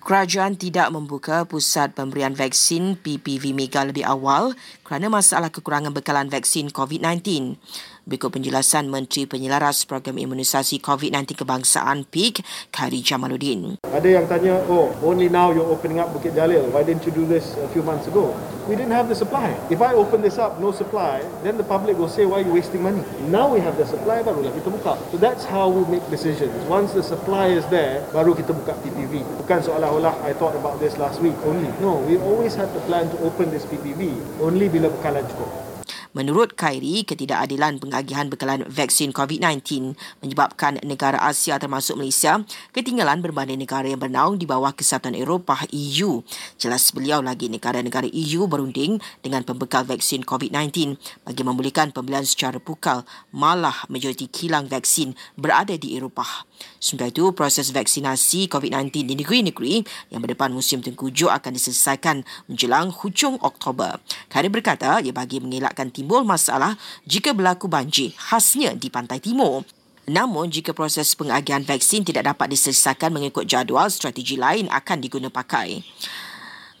Kerajaan tidak membuka pusat pemberian vaksin PPV Mega lebih awal kerana masalah kekurangan bekalan vaksin COVID-19. Berikut penjelasan Menteri Penyelaras Program Imunisasi COVID-19 Kebangsaan PIK, Khairi Jamaluddin. Ada yang tanya, oh, only now you're opening up Bukit Jalil. Why didn't you do this a few months ago? We didn't have the supply. If I open this up, no supply, then the public will say, why are you wasting money? Now we have the supply, barulah kita buka. So that's how we make decisions. Once the supply is there, baru kita buka PPV. Bukan seolah-olah I thought about this last week only. No, we always had the plan to open this PPV only bila bekalan cukup. Menurut Khairi, ketidakadilan pengagihan bekalan vaksin COVID-19 menyebabkan negara Asia termasuk Malaysia ketinggalan berbanding negara yang bernaung di bawah Kesatuan Eropah EU. Jelas beliau lagi negara-negara EU berunding dengan pembekal vaksin COVID-19 bagi memulihkan pembelian secara pukal malah majoriti kilang vaksin berada di Eropah. Sementara itu, proses vaksinasi COVID-19 di negeri-negeri yang berdepan musim tengkujuh akan diselesaikan menjelang hujung Oktober. Khairi berkata ia bagi mengelakkan timbul masalah jika berlaku banjir khasnya di pantai timur. Namun, jika proses pengagihan vaksin tidak dapat diselesaikan mengikut jadual, strategi lain akan diguna pakai.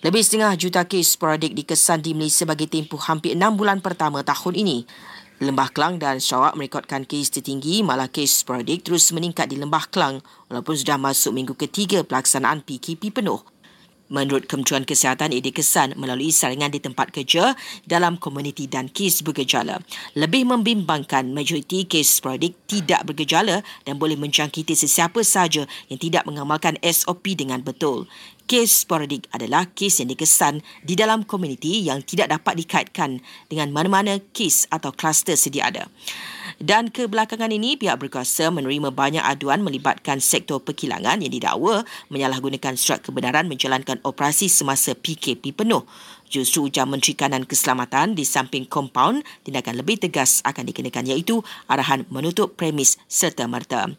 Lebih setengah juta kes sporadik dikesan di Malaysia bagi tempoh hampir enam bulan pertama tahun ini. Lembah Kelang dan Sarawak merekodkan kes tertinggi malah kes sporadik terus meningkat di Lembah Kelang walaupun sudah masuk minggu ketiga pelaksanaan PKP penuh. Menurut Kementerian Kesihatan, ia dikesan melalui saringan di tempat kerja dalam komuniti dan kes bergejala. Lebih membimbangkan majoriti kes sporadik tidak bergejala dan boleh menjangkiti sesiapa sahaja yang tidak mengamalkan SOP dengan betul. Kes sporadik adalah kes yang dikesan di dalam komuniti yang tidak dapat dikaitkan dengan mana-mana kes atau kluster sedia ada. Dan kebelakangan ini, pihak berkuasa menerima banyak aduan melibatkan sektor perkilangan yang didakwa menyalahgunakan surat kebenaran menjalankan operasi semasa PKP penuh. Justru ujar Menteri Kanan Keselamatan di samping kompaun, tindakan lebih tegas akan dikenakan iaitu arahan menutup premis serta merta.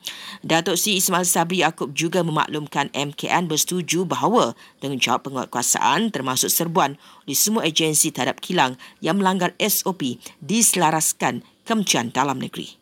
Datuk Seri Ismail Sabri Yaakob juga memaklumkan MKN bersetuju bahawa tanggungjawab penguatkuasaan termasuk serbuan di semua agensi terhadap kilang yang melanggar SOP diselaraskan Kementerian Dalam Negeri.